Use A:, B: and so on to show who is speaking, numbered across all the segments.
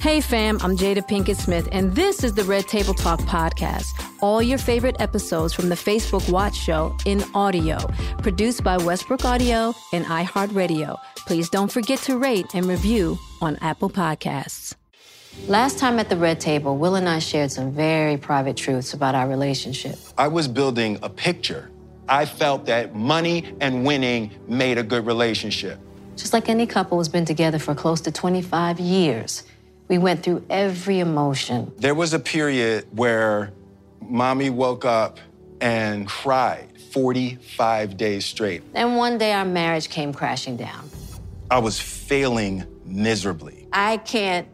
A: Hey fam, I'm Jada Pinkett Smith, and this is the Red Table Talk podcast. All your favorite episodes from the Facebook Watch Show in audio, produced by Westbrook Audio and iHeartRadio. Please don't forget to rate and review on Apple Podcasts. Last time at the Red Table, Will and I shared some very private truths about our relationship.
B: I was building a picture. I felt that money and winning made a good relationship.
A: Just like any couple who's been together for close to 25 years. We went through every emotion.
B: There was a period where mommy woke up and cried 45 days straight.
A: And one day our marriage came crashing down.
B: I was failing miserably.
A: I can't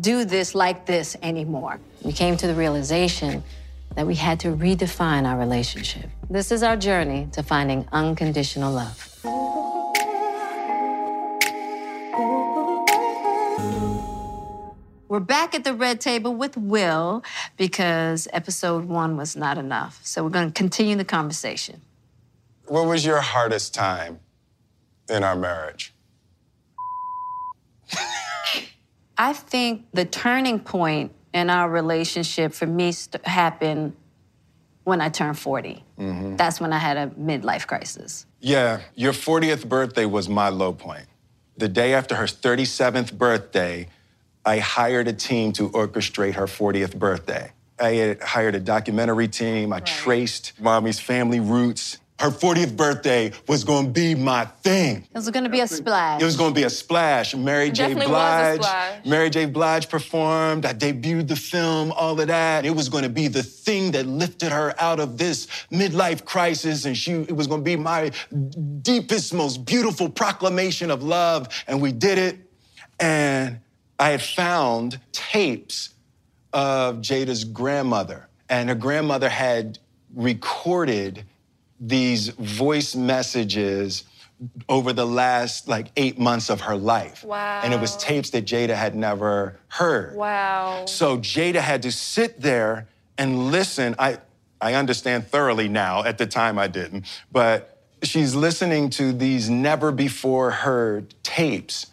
A: do this like this anymore. We came to the realization that we had to redefine our relationship. This is our journey to finding unconditional love. We're back at the red table with Will because episode one was not enough. So we're going to continue the conversation.
B: What was your hardest time in our marriage?
A: I think the turning point in our relationship for me st- happened when I turned 40. Mm-hmm. That's when I had a midlife crisis.
B: Yeah, your 40th birthday was my low point. The day after her 37th birthday, I hired a team to orchestrate her 40th birthday. I had hired a documentary team. I traced mommy's family roots. Her 40th birthday was going to be my thing.
A: It was going to be a splash.
B: It was going to be a splash. Mary J.
C: definitely was a
B: Blige.
C: splash.
B: Mary J. Blige performed. I debuted the film, all of that. It was going to be the thing that lifted her out of this midlife crisis, and she it was going to be my deepest, most beautiful proclamation of love. And we did it. And I had found tapes of Jada's grandmother, and her grandmother had recorded these voice messages over the last like eight months of her life.
C: Wow.
B: And it was tapes that Jada had never heard.
C: Wow.
B: So Jada had to sit there and listen. I, I understand thoroughly now. At the time, I didn't. But she's listening to these never before heard tapes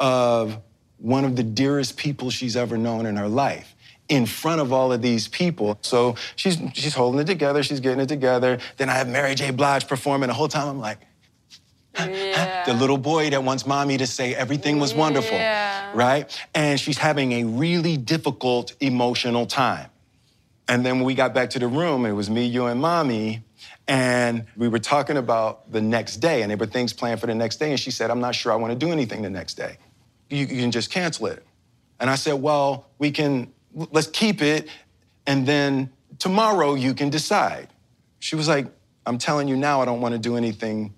B: of one of the dearest people she's ever known in her life in front of all of these people. So she's, she's holding it together, she's getting it together. Then I have Mary J. Blige performing. The whole time I'm like, the little boy that wants mommy to say everything was wonderful,
C: Yeah.
B: right? And she's having a really difficult emotional time. And then when we got back to the room, it was me, you, and mommy. And we were talking about the next day, and there were things planned for the next day. And she said, I'm not sure I want to do anything the next day. You, you can just cancel it. And I said, well, we can, let's keep it, and then tomorrow you can decide. She was like, I'm telling you now, I don't want to do anything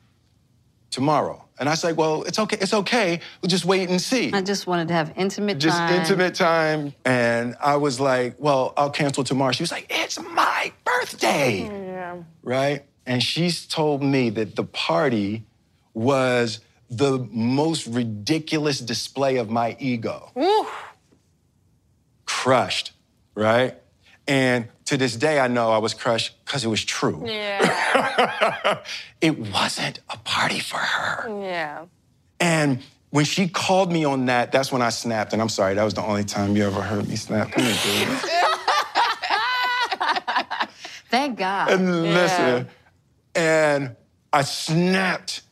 B: tomorrow. And I said, well, it's okay, it's okay. We'll just wait and see.
A: I just wanted to have intimate
B: just
A: time.
B: Just intimate time. And I was like, well, I'll cancel tomorrow. She was like, it's my birthday.
C: Yeah.
B: Right? And she's told me that the party was the most ridiculous display of my ego.
C: Woo.
B: Crushed, right? And to this day, I know I was crushed because it was true.
C: Yeah.
B: it wasn't a party for her.
C: yeah.
B: And when she called me on that, that's when I snapped. And I'm sorry, that was the only time you ever heard me snap. Come here, baby.
A: Thank God.
B: and listen. And I snapped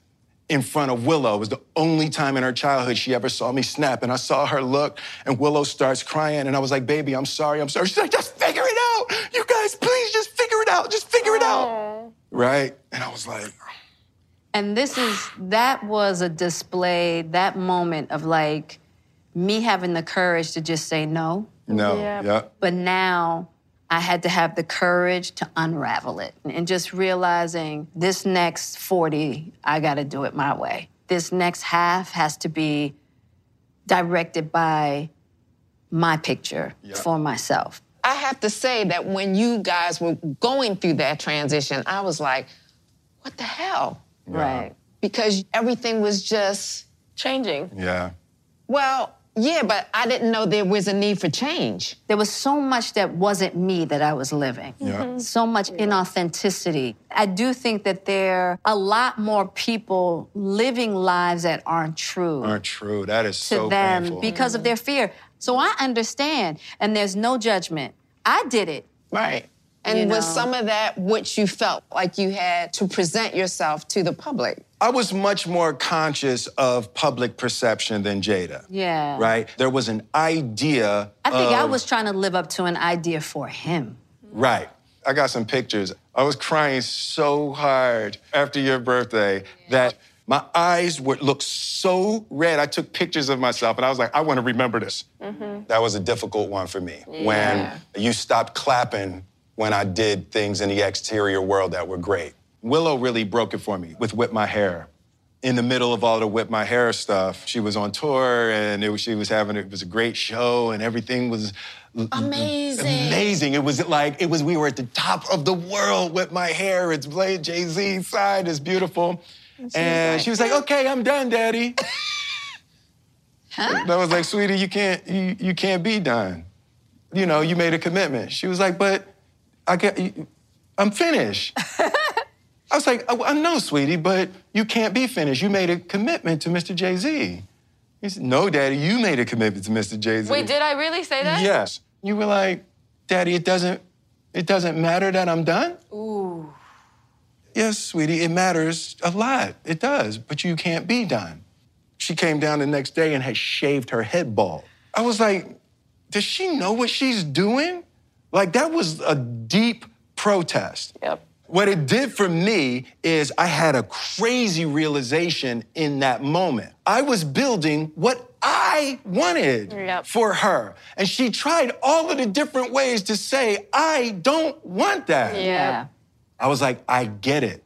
B: in front of Willow. It was the only time in her childhood she ever saw me snap. And I saw her look, and Willow starts crying. And I was like, baby, I'm sorry, I'm sorry. She's like, just figure it out. You guys, please just figure it out. Just figure it out. Right? And I was like,
A: And this is that was a display, that moment of like me having the courage to just say no.
B: no.
C: Yeah.
B: Yeah.
A: But now I had to have the courage to unravel it and just realizing this next 40, I got to do it my way. This next half has to be directed by my picture for myself.
D: I have to say that when you guys were going through that transition, I was like, what the hell?
A: Right.
D: Because everything was just,
C: Changing.
B: Yeah.
D: well, yeah, but I didn't know there was a need for change.
A: There was so much that wasn't me that I was living.
B: Yeah. Mm-hmm.
A: So much inauthenticity. I do think that there are a lot more people living lives that aren't true.
B: Aren't true. That is
A: to
B: so
A: them
B: painful.
A: because of their mm-hmm. fear. So I understand, and there's no judgment. I did it.
D: Right. And
A: You
D: was
A: know.
D: some of that what you felt like you had to present yourself to the public?
B: I was much more conscious of public perception than Jada.
A: Yeah.
B: Right? There was an idea.
A: I think I was trying to live up to an idea for him.
B: Right. I got some pictures. I was crying so hard after your birthday that my eyes would look so red. I took pictures of myself and I was like, I want to remember this. Mm-hmm. That was a difficult one for me. When you stopped clapping when I did things in the exterior world that were great. Willow really broke it for me with Whip My Hair. In the middle of all the Whip My Hair stuff, she was on tour and it was, she was having, it was a great show and everything was
D: Amazing.
B: amazing. It was like it was we were at the top of the world with my hair. It's playing Jay Z side. It's beautiful. And she was like, "Okay, I'm done, Daddy." And I was like, "Sweetie, you can't you, you can't be done. You know, you made a commitment." She was like, "But I get I'm finished." I was like, I, I know, sweetie, but you can't be finished. You made a commitment to Mr. Jay Z. He said, No, Daddy, you made a commitment to Mr. Jay Z.
C: Wait, did I really say that?
B: Yes. You were like, Daddy, it doesn't it doesn't matter that I'm done?
C: Ooh.
B: Yes, sweetie, it matters a lot. It does, but you can't be done. She came down the next day and had shaved her head bald. I was like, does she know what she's doing? Like that was a deep protest.
C: Yep.
B: What it did for me is I had a crazy realization in that moment. I was building what I wanted
C: Yep.
B: for her. And she tried all of the different ways to say, I don't want that.
C: Yeah.
B: I was like, I get it.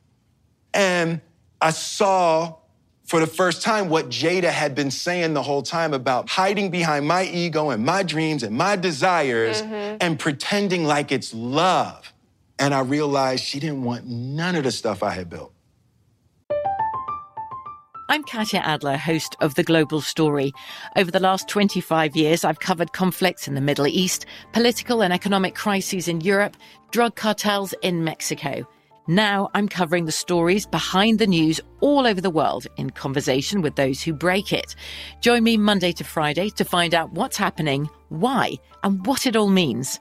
B: And I saw for the first time what Jada had been saying the whole time about hiding behind my ego and my dreams and my desires mm-hmm. and pretending like it's love. And I realized she didn't want none of the stuff I had built.
E: I'm Katya Adler, host of The Global Story. Over the last 25 years, I've covered conflicts in the Middle East, political and economic crises in Europe, drug cartels in Mexico. Now I'm covering the stories behind the news all over the world in conversation with those who break it. Join me Monday to Friday to find out what's happening, why, and what it all means.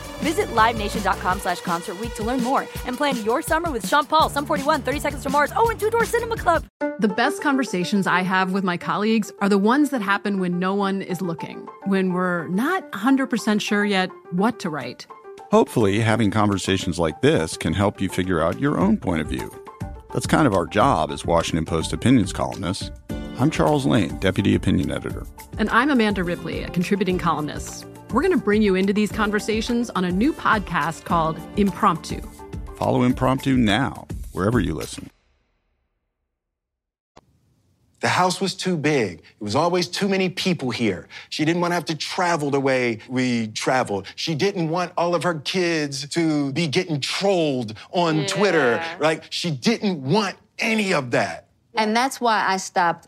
F: Visit LiveNation.com slash Concert Week to learn more and plan your summer with Sean Paul, Sum 41, 30 Seconds to Mars, oh, and Two Door Cinema Club.
G: The best conversations I have with my colleagues are the ones that happen when no one is looking, when we're not 100% sure yet what to write.
H: Hopefully, having conversations like this can help you figure out your own point of view. That's kind of our job as Washington Post opinions columnists. I'm Charles Lane, Deputy Opinion Editor.
G: And I'm Amanda Ripley, a contributing columnist. We're going to bring you into these conversations on a new podcast called Impromptu.
H: Follow Impromptu now, wherever you listen.
B: The house was too big. It was always too many people here. She didn't want to have to travel the way we traveled. She didn't want all of her kids to be getting trolled on
C: Yeah.
B: Twitter. Like, she didn't want any of that.
A: And that's why I stopped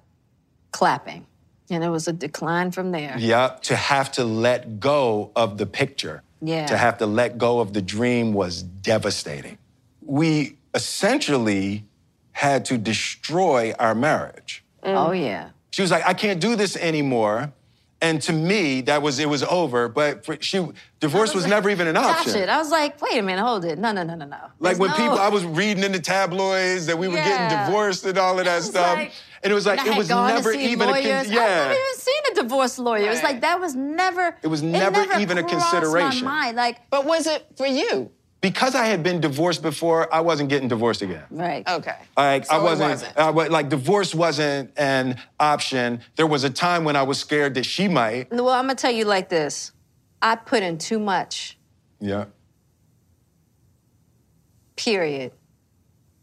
A: clapping. And it was a decline from there.
B: Yeah, To have to let go of the picture.
A: Yeah.
B: To have to let go of the dream was devastating. We essentially had to destroy our marriage. Mm.
A: Oh, yeah.
B: She was like, I can't do this anymore. And to me, that was it was over. But for, she divorce was, never even an option.
A: it. I was like, wait a minute, hold it. No, no, no, no, no.
B: Like
A: There's
B: when
A: no-
B: people, I was reading in the tabloids that we were
A: Yeah.
B: getting divorced and all of that
A: was
B: stuff.
A: like-
B: and it was like it was
A: gone
B: never
A: see
B: even a
A: lawyers.
B: con-
A: I've
B: yeah.
A: never even seen a divorce lawyer. It was like that was never.
B: It was never even a consideration.
A: My mind. Like,
D: But was it for you?
B: Because I had been divorced before, I wasn't getting divorced again.
A: right.
D: Okay.
B: Like
D: So
B: I wasn't,
D: wasn't.
B: I wa- like divorce wasn't an option. There was a time when I was scared that she might.
A: Well, I'm gonna tell you like this. I put in too much.
B: Yeah.
A: Period.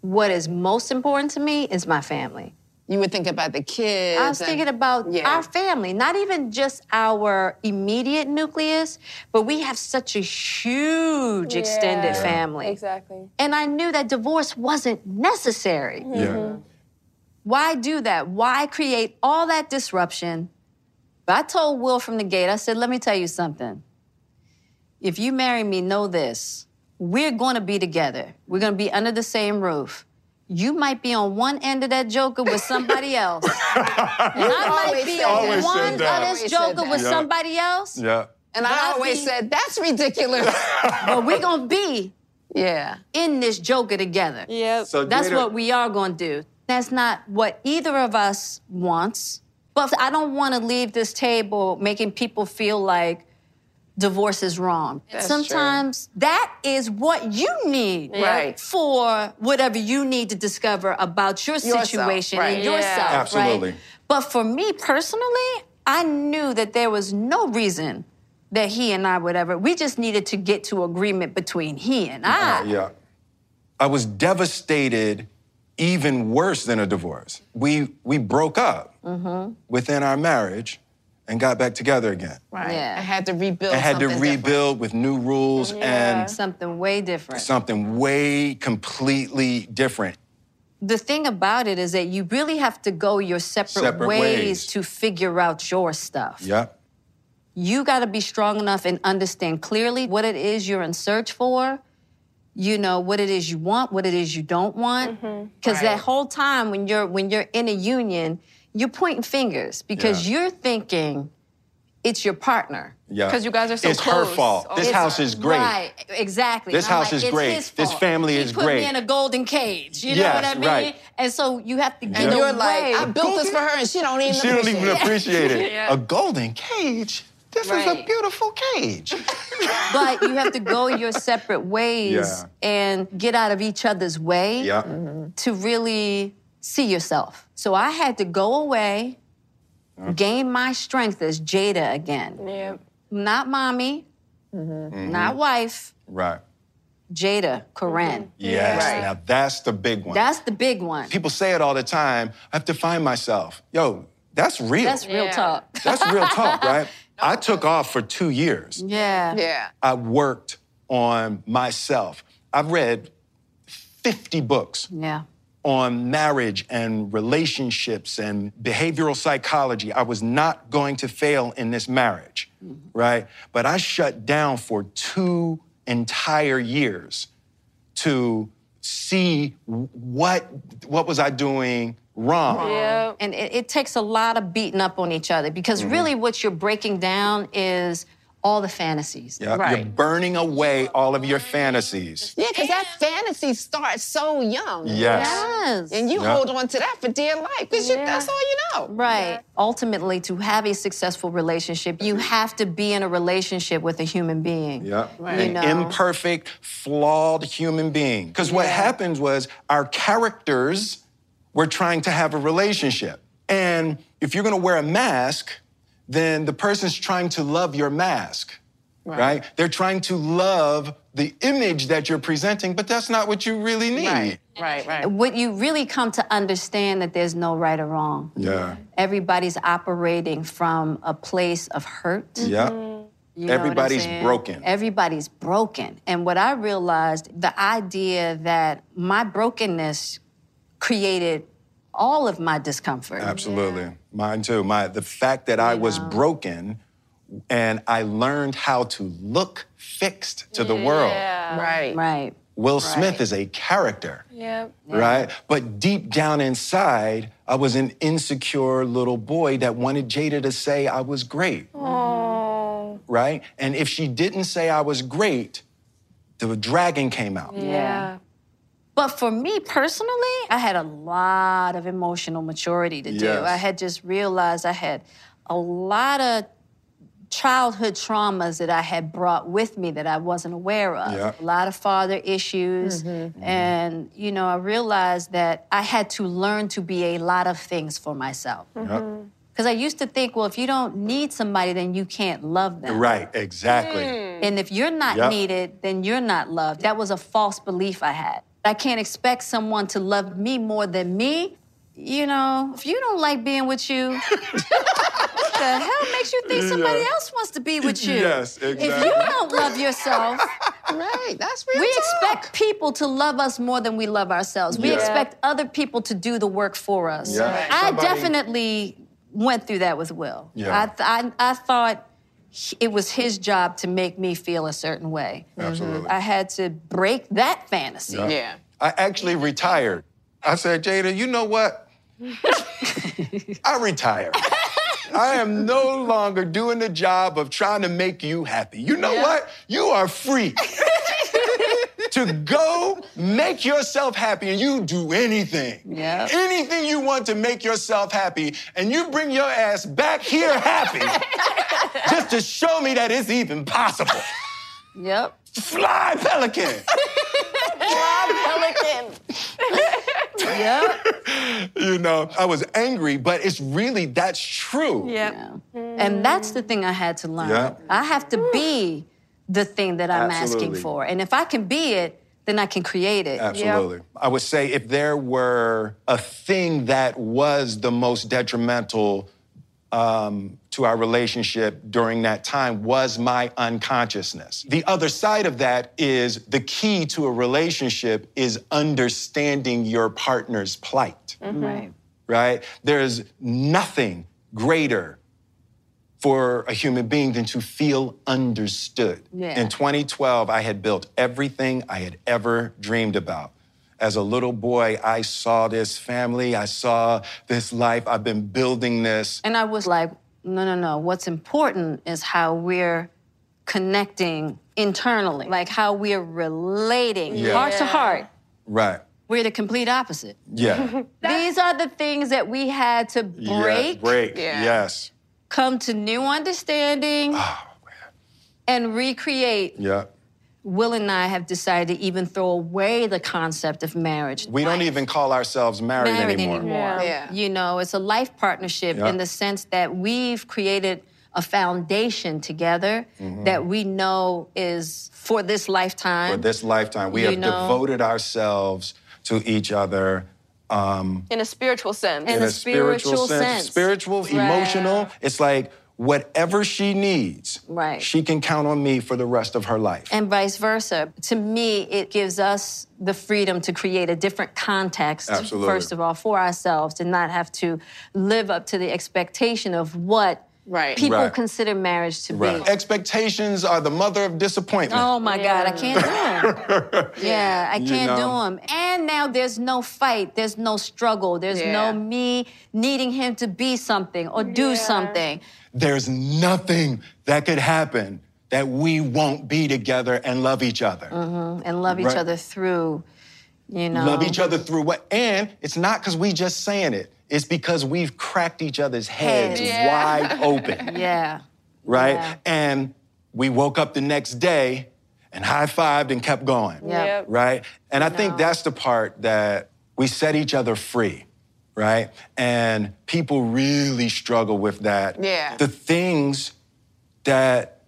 A: What is most important to me is my family.
D: You would think about the kids.
A: I was
D: and-
A: thinking about
D: Yeah.
A: our family, not even just our immediate nucleus, but we have such a huge extended
C: Yeah.
A: family.
C: Exactly.
A: And I knew that divorce wasn't necessary. Mm-hmm.
B: Yeah.
A: Why do that? Why create all that disruption? But I told Will from the gate, I said, let me tell you something. If you marry me, know this. We're going to be together. We're going to be under the same roof. You might be on one end of that joker with somebody else. and I might
D: always
A: be
D: said
A: on
D: that.
A: One
B: said
A: of this joker with
B: Yeah.
A: somebody else.
B: Yeah.
D: And I
A: I
D: always
A: think-
D: said, that's ridiculous.
A: But we're going to be
D: yeah.
A: in this joker together.
C: Yeah.
B: So
A: That's
B: Jada-
A: what we are going to do. That's not what either of us wants. But I don't want to leave this table making people feel like divorce is wrong.
D: That's
A: Sometimes that is what you need
D: Right.
A: for whatever you need to discover about your
D: Yourself,
A: situation
D: right.
A: and
C: Yeah.
A: yourself.
B: Absolutely.
A: Right? But for me personally, I knew that there was no reason that he and I would ever. We just needed to get to agreement between he and I.
B: Yeah. I was devastated, even worse than a divorce. We we broke up
A: Mm-hmm.
B: within our marriage and got back together again.
D: Right.
A: Yeah.
D: I had to rebuild
B: I had to
D: something different.
B: rebuild with new rules and
A: Something way different.
B: something way completely different.
A: the thing about it is that you really have to go your separate,
B: Separate
A: ways,
B: ways.
A: to figure out your stuff.
B: Yep.
A: You got to be strong enough and understand clearly what it is you're in search for. You know what it is you want, what it is you don't want. Mm-hmm. Because that whole time when you're when you're in a union, you're pointing fingers because
B: Yeah.
A: you're thinking it's your partner.
B: Yeah.
C: Because you guys are so
B: It's her fault. This
C: the
B: house
C: time.
B: is great.
A: Right, exactly.
B: This house
A: like,
B: is great.
A: his
B: This
A: fault.
B: family
A: he
B: is
A: put
B: great.
A: me in a golden cage. You know
B: Yes,
A: what I mean?
B: right.
A: And so you have to get
D: And you're like, I built this for her and she don't even
B: She don't even
D: appreciate it.
B: appreciate it.
C: Yeah.
B: A golden cage? This is a beautiful cage.
A: but you have to go your separate ways
B: Yeah.
A: and get out of each other's way
B: yeah.
A: to really see yourself. So I had to go away, uh-huh. gain my strength as Jada again.
C: Yeah.
A: Not mommy,
B: Mm-hmm.
A: not mm-hmm. wife,
B: Right.
A: Jada, Koren. Mm-hmm.
B: Yes. Now that's the big one.
A: That's the big one.
B: People say it all the time. I have to find myself. Yo, that's real.
A: That's real
C: Yeah.
A: talk.
B: That's real talk, right? I took off for two years.
A: Yeah.
D: Yeah.
B: I worked on myself. I've read 50 books
A: Yeah.
B: On marriage and relationships and behavioral psychology. I was not going to fail in this marriage, right? But I shut down for two entire years to see what what was I doing wrong.
C: Yeah.
A: And it, it takes a lot of beating up on each other because
B: Mm-hmm.
A: really what you're breaking down is all the fantasies.
B: Yeah, You're burning away all of your fantasies.
D: Yeah, because that fantasy starts so young.
B: Yes.
A: Yes.
D: And you
B: Yeah.
D: hold on to that for dear life because
C: Yeah.
D: that's all you know.
A: Right. Ultimately, to have a successful relationship, you have to be in a relationship with a human being.
B: Yeah.
A: You
B: An
A: know?
B: imperfect, flawed human being. Because what happens was our characters were trying to have a relationship. And if you're gonna wear a mask, then the person's trying to love your mask. Right. They're trying to love the image that you're presenting, but that's not what you really need.
D: Right, right, right.
A: What you really come to understand that there's no right or wrong.
B: Yeah.
A: Everybody's operating from a place of hurt.
B: Yeah.
A: You know
B: Everybody's broken.
A: Everybody's broken. And what I realized, the idea that my brokenness created all of my discomfort.
B: Absolutely. Mine too. My the fact that I was broken and I learned how to look fixed to the world.
D: Right.
A: Right.
B: Will Smith is a character,
C: Yep.
B: right? But deep down inside, I was an insecure little boy that wanted Jada to say I was great,
C: Oh.
B: right? And if she didn't say I was great, the dragon came out.
C: Yeah.
A: But for me personally, I had a lot of emotional maturity to do.
B: Yes.
A: I had just realized I had a lot of childhood traumas that I had brought with me that I wasn't aware of.
B: Yeah.
A: A lot of father issues. Mm-hmm. Mm-hmm. And, you know, I realized that I had to learn to be a lot of things for myself.
B: Yep. Mm-hmm.
A: Because I used to think, well, if you don't need somebody, then you can't love them.
B: Right, exactly. Mm.
A: And if you're not
B: Yep.
A: needed, then you're not loved. That was a false belief I had. I can't expect someone to love me more than me. You know, if you don't like being with you, what the hell makes you think somebody
B: Yeah.
A: else wants to be with you?
B: Yes, exactly.
A: If you don't love yourself,
D: Right. That's real
A: we
D: talk.
A: expect people to love us more than we love ourselves. We expect other people to do the work for us.
B: Yeah. Right.
A: I
B: Somebody-
A: definitely went through that with Will.
B: Yeah.
A: I, th- I, I thought he- it was his job to make me feel a certain way. Mm-hmm.
B: Absolutely.
A: I had to break that fantasy.
B: Yeah.
D: Yeah.
B: I actually retired. I said, Jada, you know what? I retired. I am no longer doing the job of trying to make you happy. You know what? You are free to go make yourself happy and you do anything.
A: Yeah.
B: Anything you want to make yourself happy and you bring your ass back here happy just to show me that it's even possible.
A: Yep.
B: Fly, Pelican.
A: Fly pelican. yep.
B: you know, I was angry, but it's really that's true.
C: Yep.
A: And that's the thing I had to learn.
B: Yeah.
A: I have to be the thing that I'm asking for. And if I can be it, then I can create it.
B: Absolutely. I would say if there were a thing that was the most detrimental um, to our relationship during that time was my unconsciousness. The other side of that is the key to a relationship is understanding your partner's plight,
A: Right.
B: right? There's nothing greater for a human being than to feel understood.
A: Yeah.
B: In 2012, I had built everything I had ever dreamed about. As a little boy, I saw this family, I saw this life, I've been building this.
A: And I was like, no, no, no. What's important is how we're connecting internally, like how we're relating
B: Yeah.
A: heart to heart.
B: Right.
A: We're the complete opposite.
B: Yeah.
A: These are the things that we had to
B: Yeah,
A: break,
B: break.
D: Yeah.
B: Yes.
A: come to new understanding,
B: Oh,
A: and recreate
B: Yeah.
A: Will and I have decided to even throw away the concept of marriage.
B: We don't even call ourselves married,
A: married
B: anymore.
A: anymore.
D: Yeah.
A: You know, it's a life partnership
B: Yeah.
A: in the sense that we've created a foundation together that we know is for this lifetime.
B: Mm-hmm. For this lifetime, we
A: You
B: have
A: know.
B: devoted ourselves to each other um,
C: In a spiritual sense.
A: In a spiritual sense.
B: spiritual,
A: Right.
B: emotional. It's like whatever she needs,
A: Right.
B: she can count on me for the rest of her life.
A: and vice versa. To me, it gives us the freedom to create a different context,
B: Absolutely.
A: first of all, for ourselves, and not have to live up to the expectation of what
C: Right.
A: people
B: Right.
A: consider marriage to
B: Right.
A: be.
B: Expectations are the mother of disappointment.
A: Oh my God, I can't do them. yeah, I can't do
B: know.
A: them. And now there's no fight, there's no struggle, there's
C: Yeah.
A: no me needing him to be something or do something.
B: There's nothing that could happen that we won't be together and love each other. Mm-hmm.
A: and love each
B: Right.
A: other through, you know.
B: Love each other through what? And it's not because we just saying it. It's because we've cracked each other's heads
A: Heads.
B: wide open,
A: Yeah.
B: right?
A: Yeah.
B: And we woke up the next day and high fived and kept going,
A: Yeah.
C: Yep.
B: right? And I think that's the part that we set each other free, right? And people really struggle with that.
D: Yeah.
B: The things that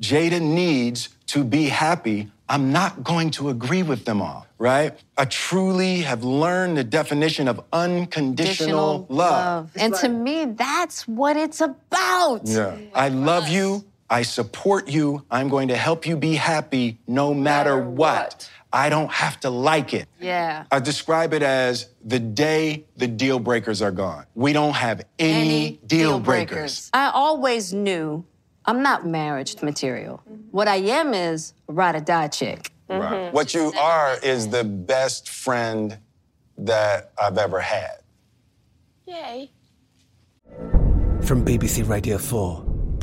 B: Jada needs to be happy, I'm not going to agree with them all, right? I truly have learned the definition of unconditional love.
A: And to me, that's what it's about.
B: Yeah. I love you. I support you. I'm going to help you be happy no matter, what.
C: what.
B: I don't have to like it.
A: Yeah.
B: I describe it as the day the deal breakers are gone. We don't have any, deal, breakers.
A: I always knew I'm not marriage material. What I am is a ride or die chick.
B: Right. Mm-hmm. What you are is the best friend that I've ever had.
C: Yay.
I: From BBC Radio 4,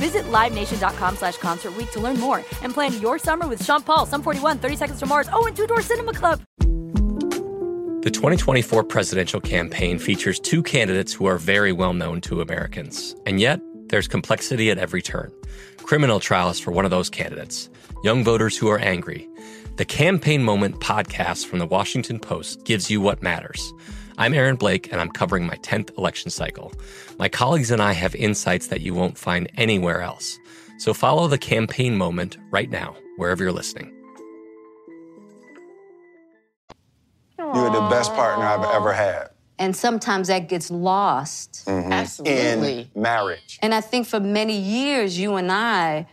F: Visit LiveNation.com slash Concert to learn more and plan your summer with Sean Paul, Sum 41, 30 Seconds to Mars, oh, and Two Door Cinema Club.
J: The 2024 presidential campaign features two candidates who are very well known to Americans. And yet, there's complexity at every turn. Criminal trials for one of those candidates, young voters who are angry. The Campaign Moment podcast from the Washington Post gives you what matters. I'm Aaron Blake, and I'm covering my 10th election cycle. My colleagues and I have insights that you won't find anywhere else. So follow the Campaign Moment right now, wherever you're listening.
B: You're the best partner I've ever had
A: And sometimes that gets lost. Mm-hmm.
D: Absolutely.
B: in marriage.
A: And I think for many years, you and I,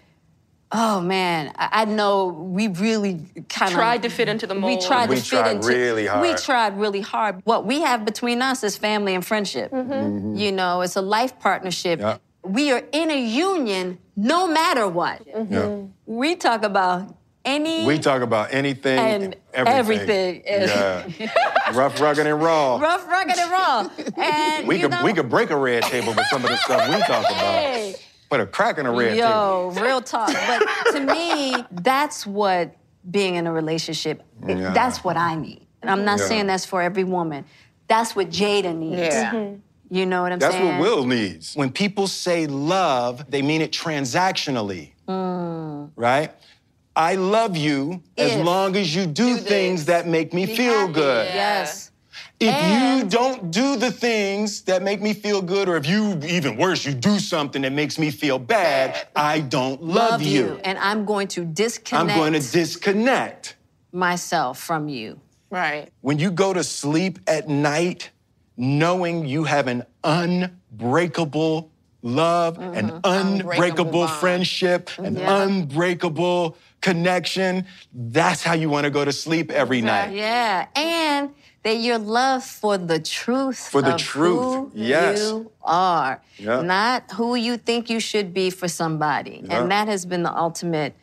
A: oh man, I, I know we really kind of
C: Tried to fit into the mold.
A: We
C: mold.
A: tried
B: We
A: to fit
B: tried
A: into.
B: really
A: We tried really hard. What we have between us is family and friendship. Mm-hmm. Mm-hmm. You know, it's a life partnership.
B: Yeah.
A: We are in a union no matter what. Mm-hmm.
B: Yeah.
A: We talk about any.
B: We talk about anything
A: And
B: everything.
A: everything.
B: Yeah. Rough, rugged, and raw.
A: rough, rugged, and raw. And
B: we
A: you
B: could
A: know,
B: we could break a red table with some of the stuff we talk
A: Hey.
B: About. Put a crack in a red table.
A: Yo, real talk. But to me, that's what being in a relationship.
B: Yeah.
A: That's what I need. And I'm not
B: Yeah.
A: saying that's for every woman. That's what Jada needs.
B: Yeah. Mhm.
A: You know what I'm
B: That's
A: saying?
B: That's what Will needs. When people say love, they mean it transactionally,
A: Mm.
B: right? I love you as long as you do, things that make me feel good.
A: Yes.
B: If you don't do the things that make me feel good, or if you, even worse, you do something that makes me feel bad, I don't love, you.
A: And I'm going to disconnect
B: I'm going to disconnect.
A: myself from you.
D: Right.
B: When you go to sleep at night, knowing you have an unbreakable love, an mm-hmm. unbreakable,
D: bond.
B: friendship, an
A: Yeah.
B: unbreakable connection, that's how you want to go to sleep every night.
A: Yeah. And that your love for the truth.
B: For the
A: of
B: truth,
A: Who
B: yes.
A: You are.
B: Yeah.
A: Not who you think you should be for somebody.
B: Yeah.
A: And that has been the ultimate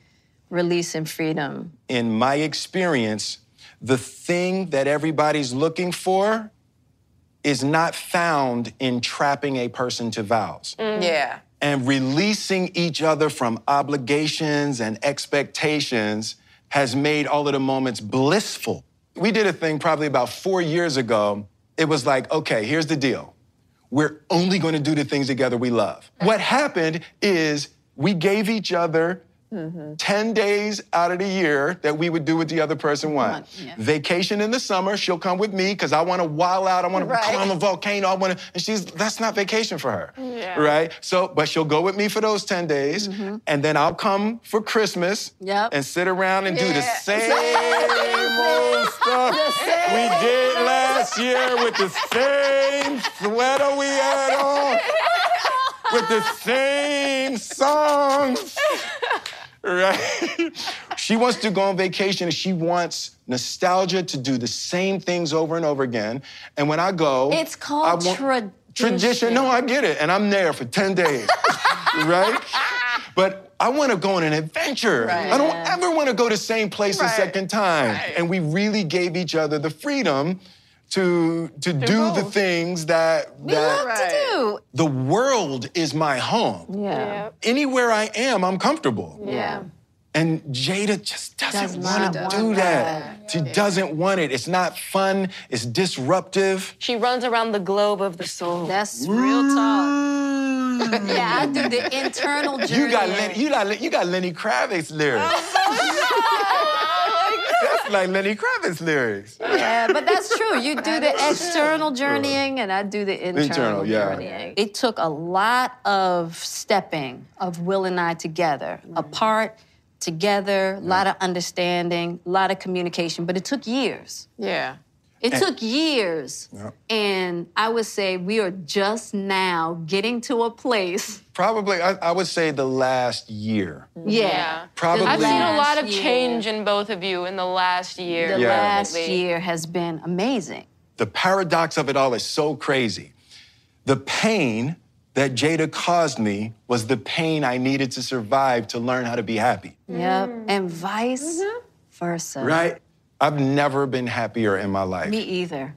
A: release and freedom.
B: In my experience, the thing that everybody's looking for is not found in trapping a person to vows. Mm.
D: Yeah.
B: And releasing each other from obligations and expectations has made all of the moments blissful. We did a thing probably about four years ago. It was like, okay, here's the deal. We're only going to do the things together we love. What happened is we gave each other 10 days out of the year that we would do what the other person wanted. Vacation in the summer, she'll come with me because I want to wild out. I want to
D: Right.
B: climb a volcano. I want to, and she's, that's not vacation for her.
D: Yeah.
B: Right? So, but she'll go with me for those 10 days. And then I'll come for Christmas
A: Yep.
B: and sit around and do the same old stuff we did last year with the same sweater we had on, with the same songs. Right? she wants to go on vacation and she wants nostalgia to do the same things over and over again. And when I go,
A: It's called
B: want-
A: tradition.
B: Tradition. No, I get it. And I'm there for 10 days. right? But I want to go on an adventure. I don't ever want to go to the same place a second time. And we really gave each other the freedom to to do the things that
A: We
B: that
A: love to do.
B: the world is my home.
A: Yeah.
B: Anywhere I am, I'm comfortable.
A: Yeah.
B: And Jada just doesn't
A: Does
B: want to do
A: want
B: that. She doesn't want it. It's not fun. It's disruptive.
C: She runs around the globe of the soul.
A: That's real talk. yeah, I do the internal journey.
B: You got Lenny, you got you got Lenny Kravitz lyrics. Oh, That's like Lenny Kravitz lyrics.
A: Yeah, but that's true. You do the external journeying, and I do the internal,
B: Internal, yeah.
A: journeying. It took a lot of stepping of Will and I together, mm-hmm. apart, together, a lot of understanding, a lot of communication, but it took years.
D: Yeah.
A: It
B: And-
A: took years. And I would say we are just now getting to a place.
B: Probably, I, I would say the last year.
A: Yeah.
B: Probably.
C: I've seen a lot
A: last
C: of
A: year.
C: change in both of you in the last year.
A: The
B: Yeah.
A: last
C: definitely.
A: year has been amazing.
B: The paradox of it all is so crazy. The pain that Jada caused me was the pain I needed to survive to learn how to be happy.
A: Yep. And vice mm-hmm. versa.
B: Right? I've never been happier in my life.
A: Me either.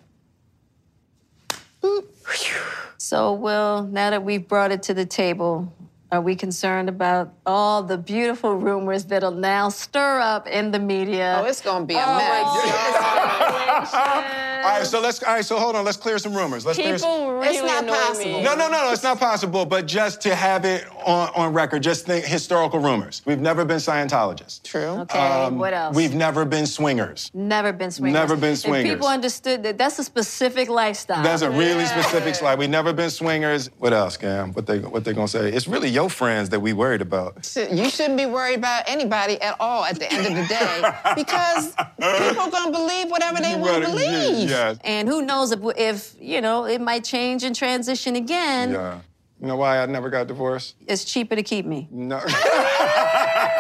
A: So, Will, now that we've brought it to the table, are we concerned about all the beautiful rumors that'll now stir up in the media?
D: Oh, it's gonna be a
A: Oh,
D: mess.
B: All right, so let's. All right, so hold on. Let's clear some rumors. Let's clear some,
C: People really
D: It's not
C: annoy
D: possible.
C: me.
B: No, no, no, no, it's not possible. But just to have it on, on record, just think historical rumors. We've never been Scientologists.
D: True.
A: Okay,
B: Um,
A: what else?
B: We've never been swingers.
A: never been swingers.
B: Never been
A: And
B: swingers.
A: people understood that that's a specific lifestyle.
B: That's a really specific slide. We've never been swingers. What else, Cam? What they what they gonna say? It's really your friends that we worried about.
D: You shouldn't be worried about anybody at all at the end of the day because people are gonna believe whatever they want to believe.
B: Yeah.
A: And who knows if, if, you know, it might change and transition again.
B: Yeah. You know why I never got divorced?
A: It's cheaper to keep me.
B: No.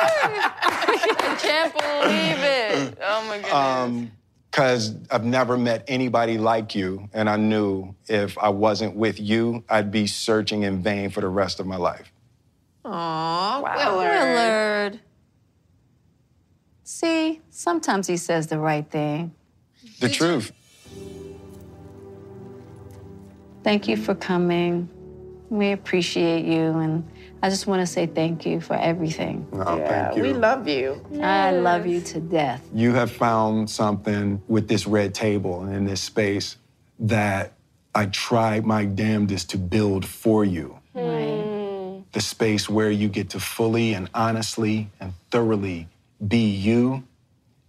C: I can't believe it. Oh my goodness.
B: Um, Because I've never met anybody like you, and I knew if I wasn't with you, I'd be searching in vain for the rest of my life.
D: Aw,
A: Willard. See, sometimes he says the right thing.
B: The truth.
A: Thank you for coming. We appreciate you, and
K: I just want to say thank you for everything.
B: Oh, thank you.
D: We love you.
K: I love you to death.
B: You have found something with this red table and in this space that I tried my damnedest to build for you. Right. The space where you get to fully and honestly and thoroughly be you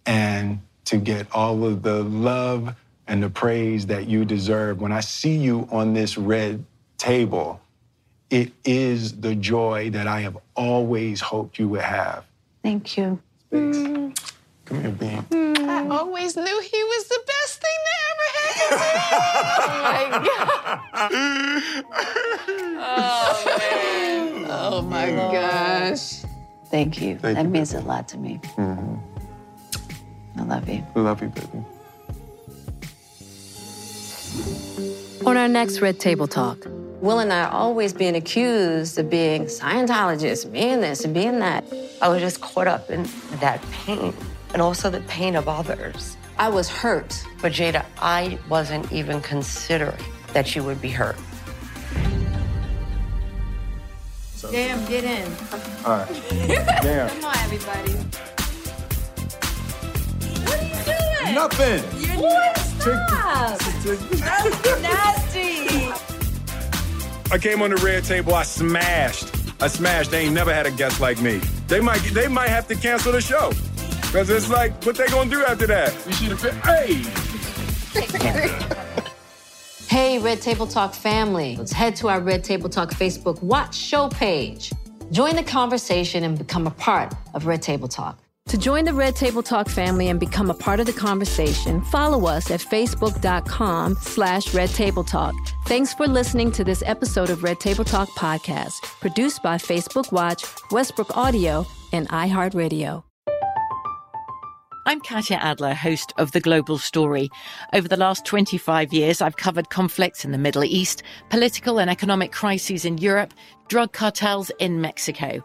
B: and to get all of the love and the praise that you deserve. When I see you on this red table, it is the joy that I have always hoped you would have.
K: Thank you.
B: Come here, Bean.
D: I always knew he was the best thing that ever happened to me. oh, my man. Oh, my gosh.
K: Thank you.
B: Thank
K: that
B: you,
K: means a lot to me.
B: hmm
K: I love you.
B: I love you, baby.
A: On our next Red Table Talk,
K: Will and I are always being accused of being Scientologists, being this and being that.
L: I was just caught up in that pain and also the pain of others.
K: I was hurt.
L: But Jada, I wasn't even considering that you would be hurt.
K: Damn, get in.
B: All right. Damn.
K: Come on, everybody.
C: What are you doing?
B: Nothing.
C: You're Stop. That's nasty.
M: I came on the red table. I smashed. I smashed. They ain't never had a guest like me. They might. They might have to cancel the show because it's like, what they gonna do after that? You should have been. Hey.
K: Hey, Red Table Talk family. Let's head to our Red Table Talk Facebook Watch Show page. Join the conversation and become a part of Red Table Talk.
A: To join the Red Table Talk family and become a part of the conversation, follow us at facebook.com slash Red Table Talk. Thanks for listening to this episode of Red Table Talk podcast, produced by Facebook Watch, Westbrook Audio, and iHeartRadio.
E: I'm Katya Adler, host of The Global Story. Over the last 25 years, I've covered conflicts in the Middle East, political and economic crises in Europe, drug cartels in Mexico.